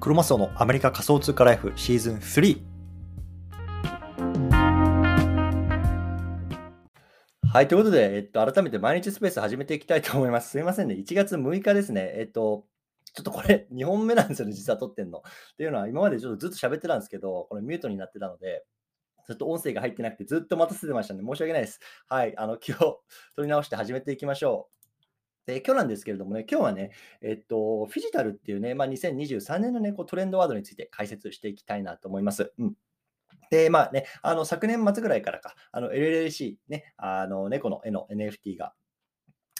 クロマスオのアメリカ仮想通貨ライフシーズン3。はい、ということで、えっと、改めて毎日スペース始めていきたいと思います。すいませんね。1月6日ですね。えっと、ちょっとこれ 2本目なんですよね、実は撮ってんの。っていうのは、今までちょっとずっと喋ってたんですけど、これミュートになってたので、ずっと音声が入ってなくて、ずっと待たせてましたね。申し訳ないです。はい、あの、今日、撮り直して始めていきましょう。で、今日なんですけれどもね、今日はね、えっと、フィジタルっていうね、まあ、2023年のね、こうトレンドワードについて解説していきたいなと思います。うん。で、まあね、あの昨年末ぐらいからか、あの LLC、ね、あの猫の絵の NFT が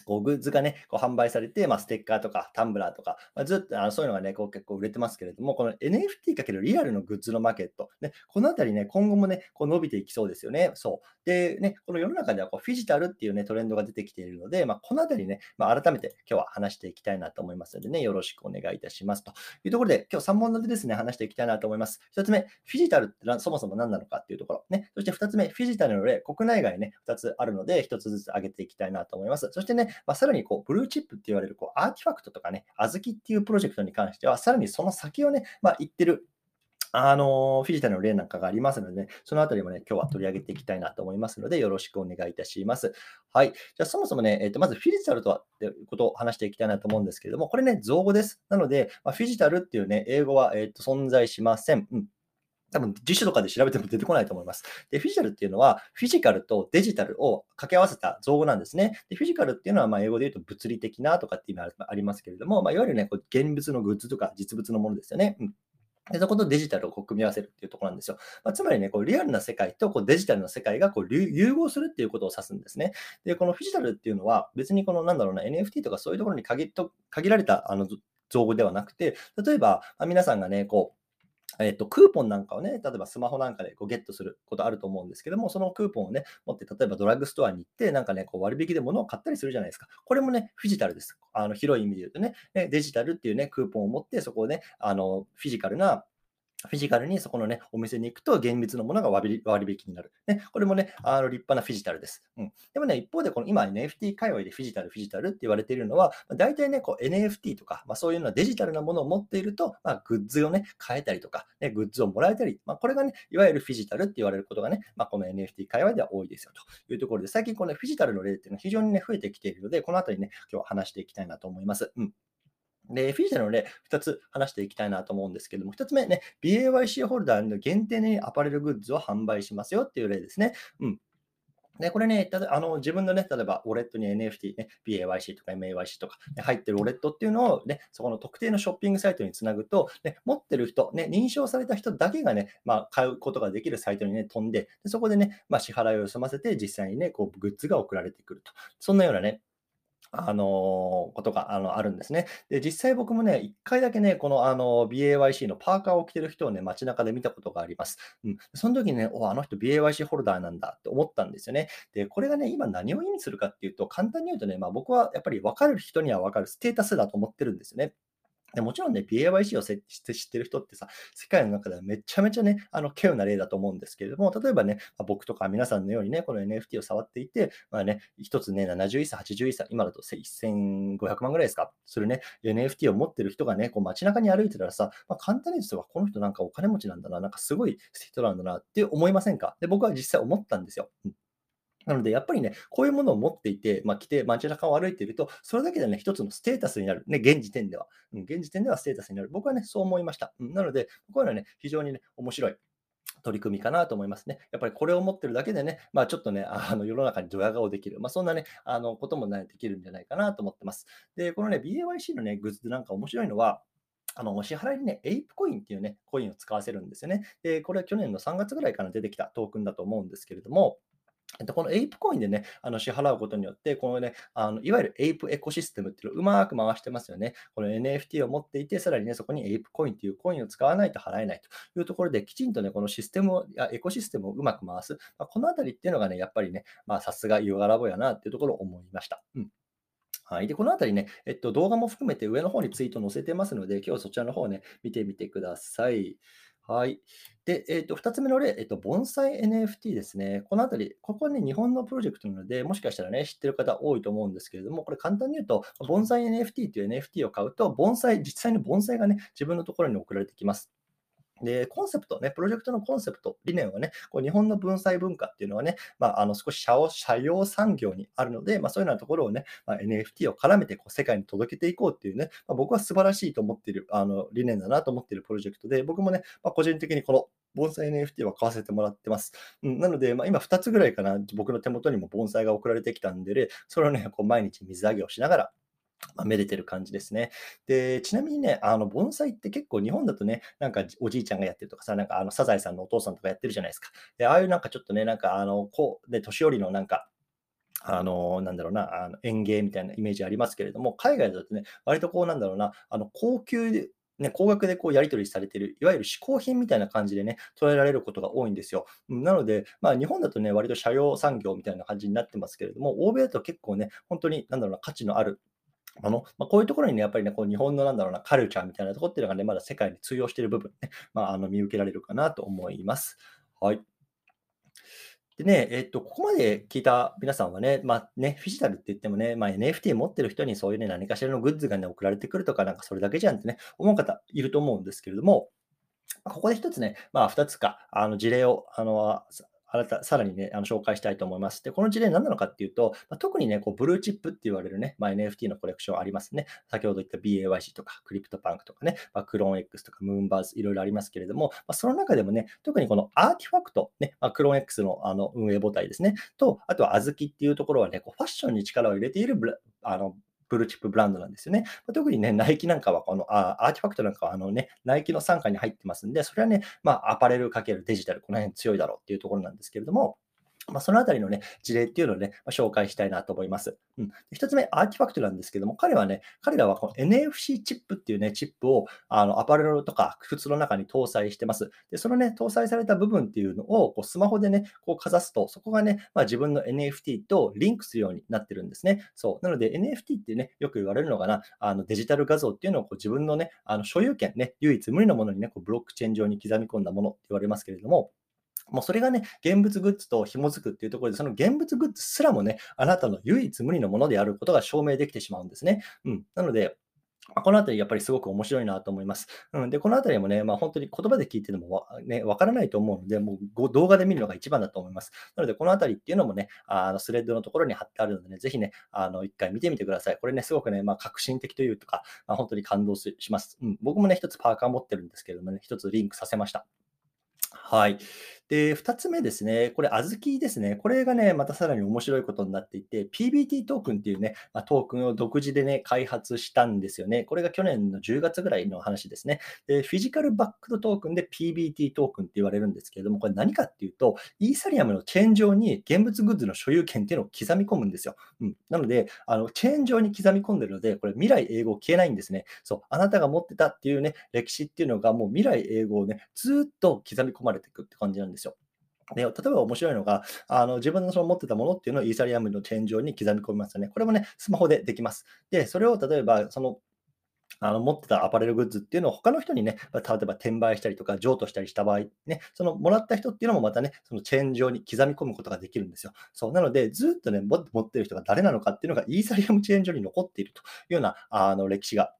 こうグッズがね、こう販売されて、まあ、ステッカーとかタンブラーとか、まあ、ずっとあのそういうのがね、こう結構売れてますけれども、この NFT× リアルのグッズのマーケット、ね、このあたりね、今後もね、こう伸びていきそうですよね。そう。で、ね、この世の中ではこうフィジタルっていうね、トレンドが出てきているので、まあ、このあたりね、まあ、改めて今日は話していきたいなと思いますのでね、よろしくお願いいたしますというところで、今日3本立てですね、話していきたいなと思います。1つ目、フィジタルってそもそも何なのかっていうところ、ね、そして2つ目、フィジタルの例、国内外ね、2つあるので、1つずつ上げていきたいなと思います。そしてね、まあ、さらにこう、ブルーチップって言われるこうアーティファクトとかね、小豆っていうプロジェクトに関しては、さらにその先をね、まあ、言ってるあの、フィジタルの例なんかがありますので、ね、そのあたりもね、今日は取り上げていきたいなと思いますので、よろしくお願いいたします。はい。じゃあ、そもそもね、えっ、ー、と、まずフィジタルとはっていうことを話していきたいなと思うんですけれども、これね、造語です。なので、まあ、フィジタルっていうね、英語は、えっ、ー、と存在しません。うん。多分辞書とかで調べても出てこないと思います。で、フィジカルっていうのは、フィジカルとデジタルを掛け合わせた造語なんですね。で、フィジカルっていうのは、まあ、英語で言うと物理的なとかっていうのがありますけれども、まあ、いわゆるね、こう現物のグッズとか実物のものですよね。うんでそことデジタルをこう組み合わせるっていうところなんですよ。まあ、つまりね、こうリアルな世界とこうデジタルな世界がこう融合するっていうことを指すんですね。で、このフィジタルっていうのは別にこのなんだろうな、NFT とかそういうところに限と限られたあの造語ではなくて、例えば、まあ、皆さんがね、こう、えっと、クーポンなんかをね、例えばスマホなんかでこうゲットすることあると思うんですけども、そのクーポンをね、持って、例えばドラッグストアに行って、なんかね、こう割引で物を買ったりするじゃないですか。これもね、フィジタルです。あの広い意味で言うとね、デジタルっていうね、クーポンを持って、そこをね、あのフィジカルなフィジカルにそこのね、お店に行くと現実のものが割引になる。ね、これもね、あの立派なフィジタルです。うん、でもね、一方でこの今 NFT 界隈でフィジタル、フィジタルって言われているのは、大体ね、こう NFT とか、まあ、そういうのはデジタルなものを持っていると、まあ、グッズをね、買えたりとか、ね、グッズをもらえたり、まあ、これがね、いわゆるフィジタルって言われることがね、まあ、この NFT 界隈では多いですよというところで、最近このフィジタルの例っていうのは非常にね、増えてきているので、このあたりね、今日は話していきたいなと思います。うんで、フィジタルの例、2つ話していきたいなと思うんですけども、1つ目ね、BAYC ホルダーの限定にアパレルグッズを販売しますよっていう例ですね。うん。で、これね、ただあの自分のね、例えば、ウォレットに NFT、ね、BAYC とか MAYC とか、ね、入ってるウォレットっていうのをね、そこの特定のショッピングサイトにつなぐと、ね、持ってる人、ね、認証された人だけがね、まあ、買うことができるサイトにね、飛んで、でそこでね、まあ、支払いを済ませて、実際にね、こう、グッズが送られてくると。そんなようなね、あの、ことが、あの、あるんですね。で、実際僕もね、一回だけね、この、あの、BAYC のパーカーを着てる人をね、街中で見たことがあります。うん。その時にね、お、あの人 BAYC ホルダーなんだって思ったんですよね。で、これがね、今何を意味するかっていうと、簡単に言うとね、まあ僕はやっぱり分かる人には分かるステータスだと思ってるんですよね。でもちろんね、PAYC を知ってる人ってさ、世界の中ではめちゃめちゃね、あの、稀有な例だと思うんですけれども、例えばね、まあ、僕とか皆さんのようにね、この NFT を触っていて、まあね、一つね、71歳、81歳、今だと1500万ぐらいですか、するね、NFT を持ってる人がね、こう街中に歩いてたらさ、まあ、簡単に言うと、この人なんかお金持ちなんだな、なんかすごい人なんだなって思いませんか？で、僕は実際思ったんですよ。うん。なので、やっぱりね、こういうものを持っていて、まあ、来て街中を歩いていると、それだけでね、一つのステータスになる。ね、現時点では。うん、現時点ではステータスになる。僕はね、そう思いました。うん、なので、こういうのはね、非常にね、面白い。取り組みかなと思いますね。やっぱりこれを持ってるだけでね、まあ、ちょっとね、あ の世の中にドヤ顔できる、まあ、そんなね、あのことも、ね、できるんじゃないかなと思ってます。で、このね、BAYC のね、グッズなんか面白いのは、あのお支払いにね、エイプコインっていうね、コインを使わせるんですよね。で、これは去年の3月ぐらいから出てきたトークンだと思うんですけれども、このエイプコインでね、あの支払うことによって、このね、あのいわゆるエイプエコシステムっていうのをうまく回してますよね。この NFT を持っていて、さらにね、そこにエイプコインというコインを使わないと払えないというところで、きちんとね、このシステムを、やエコシステムをうまく回す。まあ、このあたりっていうのがね、やっぱりね、まあ、さすがユーガラボやなっていうところを思いました。うんはい。で、このあたりね、えっと、動画も含めて上の方にツイート載せてますので、今日そちらの方ね、見てみてください。はい。で、えっと、2つ目の例、えっと、盆栽 NFT ですね。このあたり、ここはね、日本のプロジェクトなので、もしかしたらね、知ってる方多いと思うんですけれども、これ簡単に言うと、盆栽 NFT という NFT を買うと、盆栽、実際の盆栽がね、自分のところに送られてきます。で、コンセプトね、プロジェクトのコンセプト、理念はね、こう日本の文才文化っていうのはね、まあ、あの少し社用産業にあるので、まあ、そういうようなところをね、まあ、NFT を絡めてこう世界に届けていこうっていうね、まあ、僕は素晴らしいと思っているあの理念だなと思っているプロジェクトで、僕もね、まあ、個人的にこの盆栽 NFT は買わせてもらってます。うん、なので、まあ、今2つぐらいかな、僕の手元にも盆栽が送られてきたんで、それをね、こう毎日水揚げをしながら、まあ、めでてる感じですね。で、ちなみにね、あの、盆栽って結構日本だとね、なんかおじいちゃんがやってるとかさ、なんかあの、サザエさんのお父さんとかやってるじゃないですか。で、ああいうなんかちょっとね、なんかあの、こう、で、年寄りのなんか、あの、なんだろうな、あの園芸みたいなイメージありますけれども、海外だとね、割とこうなんだろうな、あの、高級で、ね、高額でこうやり取りされている、いわゆる嗜好品みたいな感じでね、捉えられることが多いんですよ。なので、まあ、日本だとね、割と社用産業みたいな感じになってますけれども、欧米だと結構ね、本当に、なんだろうな、価値のあるあの、まあ、こういうところにね、やっぱりね、こう日本のなんだろうな、カルチャーみたいなところっていうのがね、まだ世界に通用している部分ね、まあ、あの見受けられるかなと思います。はい。でね、えっと、ここまで聞いた皆さんはね、まあね、フィジタルって言ってもね、まあ、NFT 持ってる人にそういうね、何かしらのグッズがね、送られてくるとか、なんかそれだけじゃんってね、思う方いると思うんですけれども、ここで一つね、まあ、二つか、あの事例を、あの、新たさらにね、あの紹介したいと思います。で、この事例何なのかっていうと、まあ、特にね、こうブルーチップって言われるね、まあ、NFT のコレクションありますね。先ほど言った BAYC とか、クリプトパンクとかね、まあ、クローン X とか、ムーンバーズ、いろいろありますけれども、まあ、その中でもね、特にこのアーティファクト、ね、まあ、クローン X のあの運営母体ですね、と、あとはあずきっていうところはね、こうファッションに力を入れているあのブルーチップブランドなんですよね。ま特にね、ナイキなんかは、このあアーティファクトなんかは、あのね、ナイキの傘下に入ってますんで、それはね、まあ、アパレルかけるデジタル、この辺強いだろうっていうところなんですけれども、まあ、そのあたりのね、事例っていうのをね、まあ、紹介したいなと思います。うん。一つ目、アーティファクトなんですけども、彼はね、彼らはこの NFC チップっていうね、チップをあのアパレルとか靴の中に搭載してます。で、そのね、搭載された部分っていうのをこうスマホでね、こうかざすと、そこがね、まあ、自分の NFT とリンクするようになってるんですね。そう。なので NFT ってね、よく言われるのかな、あのデジタル画像っていうのをこう自分のね、あの所有権ね、唯一無二のものにね、こうブロックチェーン上に刻み込んだものって言われますけれども、もうそれがね、現物グッズと紐づくっていうところで、その現物グッズすらもね、あなたの唯一無二のものであることが証明できてしまうんですね。うん。なので、このあたりやっぱりすごく面白いなと思います。うん、で、このあたりもね、まあ、本当に言葉で聞いててもわ,、ね、わからないと思うので、もう動画で見るのが一番だと思います。なので、このあたりっていうのもね、あのスレッドのところに貼ってあるのでね、ぜひね、あの一回見てみてください。これね、すごくね、まあ、革新的というとか、まあ、本当に感動します、うん。僕もね、一つパーカー持ってるんですけれどもね、一つリンクさせました。はい。で、2つ目ですね、これ、あずきですね。これがね、またさらに面白いことになっていて、PBT トークンっていうね、まあ、トークンを独自でね、開発したんですよね。これが去年の10月ぐらいの話ですね。で、フィジカルバックドトークンで PBT トークンって言われるんですけれども、これ何かっていうと、イーサリアムのチェーン上に現物グッズの所有権っていうのを刻み込むんですよ。うん、なので、あのチェーン上に刻み込んでるので、これ未来英語消えないんですね。そう、あなたが持ってたっていうね、歴史っていうのがもう未来英語をね、ずっと刻み込まれていくって感じなんですですよ。で、例えば面白いのが、あの自分のその持ってたものっていうのをイーサリアムのチェーン上に刻み込みますよね。これもね、スマホでできます。で、それを例えば、そのあの持ってたアパレルグッズっていうのを他の人にね、例えば転売したりとか譲渡したりした場合、ね、そのもらった人っていうのもまたね、そのチェーン上に刻み込むことができるんですよ。そう。なので、ずっとね、持ってる人が誰なのかっていうのがイーサリアムチェーン上に残っているというようなあの歴史が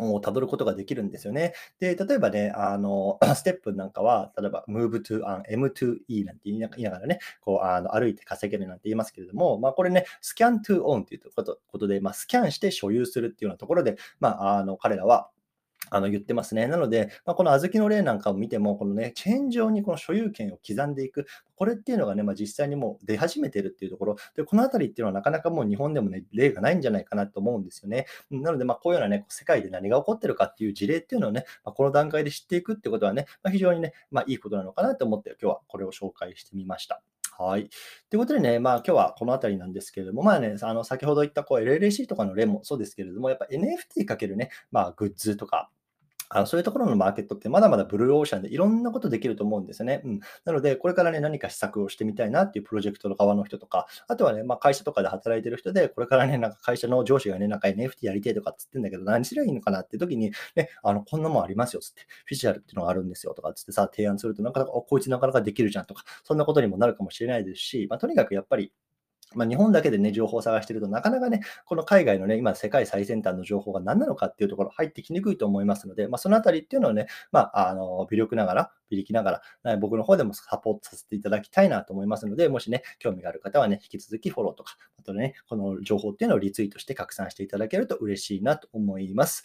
をたどることができるんですよね。で、例えばね、あの、ステップなんかは、例えば move to an M2E なんて言いながらね、こう、あの歩いて稼げるなんて言いますけれども、まあ、これね、スキャン to own っていうとことで、まあ、スキャンして所有するっていうようなところで、まあ、あの、彼らは、あの言ってますね。なので、まあ、この小豆の例なんかを見ても、このね、チェーン上にこの所有権を刻んでいく、これっていうのがね、まあ、実際にもう出始めてるっていうところ、でこのあたりっていうのはなかなかもう日本でもね、例がないんじゃないかなと思うんですよね。なので、ま、こういうようなね、世界で何が起こってるかっていう事例っていうのをね、まあ、この段階で知っていくってことはね、まあ、非常にね、まあ、いいことなのかなと思って、今日はこれを紹介してみました。はい。ということでね、まあ今日はこの辺りなんですけれども、まあね、あの先ほど言ったこう LLC とかの例もそうですけれども、やっぱ NFT かけるね、まあグッズとか、あのそういうところのマーケットってまだまだブルーオーシャンでいろんなことできると思うんですよね。うん、なので、これからね、何か施策をしてみたいなっていうプロジェクトの側の人とか、あとはね、まあ、会社とかで働いてる人で、これからね、なんか会社の上司がね、なんか NFT やりてえとかっつってんだけど、何すりゃいいのかなって時に、ね、あの、こんなもんありますよっつって、フィジュアルっていうのがあるんですよとかっつってさ、提案すると、なかなか、こいつなかなかできるじゃんとか、そんなことにもなるかもしれないですし、まあ、とにかくやっぱり、まあ、日本だけでね、情報を探していると、なかなかね、この海外のね、今、世界最先端の情報が何なのかっていうところ、入ってきにくいと思いますので、まあ、そのあたりっていうのをね、まあ、あの、微力ながら、微力ながら、僕の方でもサポートさせていただきたいなと思いますので、もしね、興味がある方はね、引き続きフォローとか、あとね、この情報っていうのをリツイートして拡散していただけると嬉しいなと思います。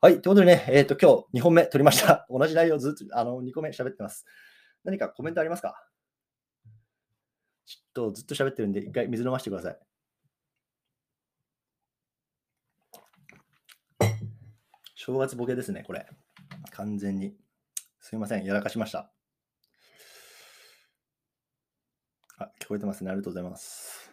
はい。ということでね、えっ、ー、と、今日2本目取りました。同じ内容ずっと、あの、2個目喋ってます。何かコメントありますか？ちょっとずっと喋ってるんで、一回水飲ませてください。正月ボケですね、これ。完全に。すいません、やらかしました。あ、聞こえてますね。ありがとうございます。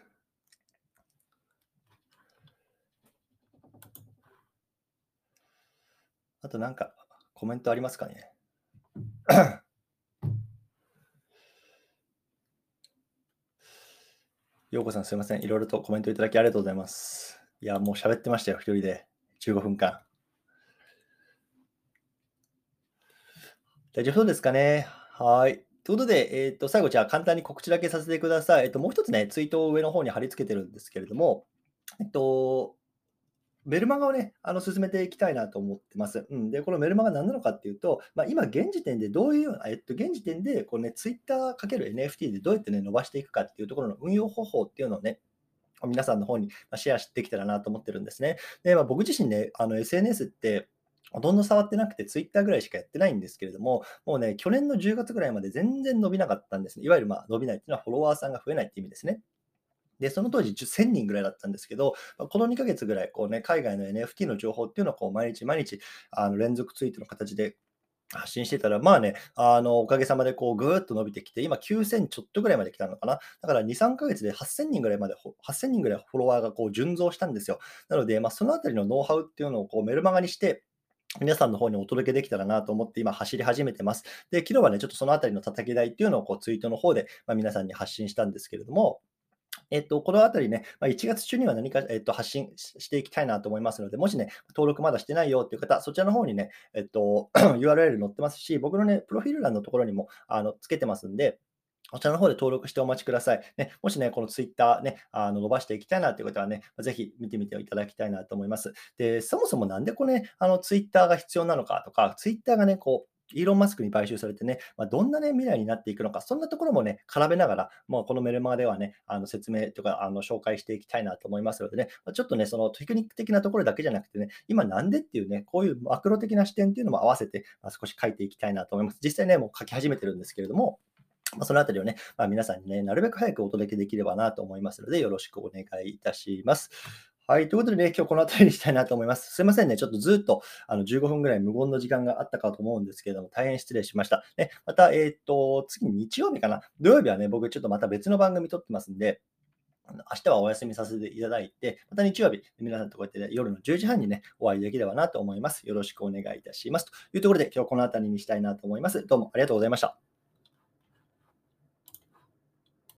あとなんかコメントありますかね？ようこさんすいません。いろいろとコメントいただきありがとうございます。いや、もう喋ってましたよ、一人で。15分間。大丈夫そうですかね？はい。ということで、えっ、ー、と、最後、じゃあ簡単に告知だけさせてください。えっ、と、もう一つね、ツイートを上の方に貼り付けてるんですけれども、えっと、メルマガをね、あの進めていきたいなと思ってます。うん、で、このメルマガ何なのかっていうと、まあ、今現時点でどういう、えっと、現時点でこう、ね、Twitter× NFT でどうやって、ね、伸ばしていくかっていうところの運用方法っていうのをね、皆さんの方にシェアしてきたらなと思ってるんですね。で、まあ、僕自身ね、SNS ってほとんど触ってなくて、ツイッターぐらいしかやってないんですけれども、もうね、去年の10月ぐらいまで全然伸びなかったんですね。いわゆるまあ伸びないっていうのはフォロワーさんが増えないって意味ですね。で、その当時1000人ぐらいだったんですけど、この2ヶ月ぐらい、こうね、海外の NFT の情報っていうのをこう毎日毎日あの連続ツイートの形で発信してたら、まあね、あのおかげさまでこうぐーっと伸びてきて、今9000ちょっとぐらいまで来たのかな。だから2、3ヶ月で8000人ぐらいまで、8000人ぐらいフォロワーがこう順増したんですよ。なので、まあ、そのあたりのノウハウっていうのをこうメルマガにして、皆さんの方にお届けできたらなと思って今走り始めてます。で、昨日はね、ちょっとそのあたりの叩き台っていうのをこうツイートの方で、まあ、皆さんに発信したんですけれども、えっと、このあたりね、まあ、1月中には何か、えっと、発信していきたいなと思いますので、もしね、登録まだしてないよっていう方、そちらの方にね、えっと、URL 載ってますし、僕のね、プロフィール欄のところにもあのつけてますんで、こちらの方で登録してお待ちください。ね、もしね、このツイッターね、あの伸ばしていきたいなという方はね、ぜひ見てみていただきたいなと思います。で、そもそもなんでこれ、ね、あのツイッターが必要なのかとか、ツイッターがね、こう、イーロン・マスクに買収されてね、まあ、どんな、ね、未来になっていくのか、そんなところもね、絡めながら、もうこのメルマガではね、あの説明とかあの紹介していきたいなと思いますのでねま、ちょっとね、そのテクニック的なところだけじゃなくてね、今なんでっていうね、こういうマクロ的な視点っていうのも合わせて、まあ、少し書いていきたいなと思います。実際ね、もう書き始めてるんですけれども、まあ、そのあたりをね、まあ、皆さんにね、なるべく早くお届けできればなと思いますので、よろしくお願いいたします。はい。ということでね、今日この辺りにしたいなと思います。すいませんね。ちょっとずっとあの15分ぐらい無言の時間があったかと思うんですけれども、大変失礼しました。ね、また、えっ、と、次日曜日かな。土曜日はね、僕ちょっとまた別の番組撮ってますんで、明日はお休みさせていただいて、また日曜日、皆さんとこうやって、ね、夜の10時半にね、お会いできればなと思います。よろしくお願いいたします。というところで、今日この辺りにしたいなと思います。どうもありがとうございました。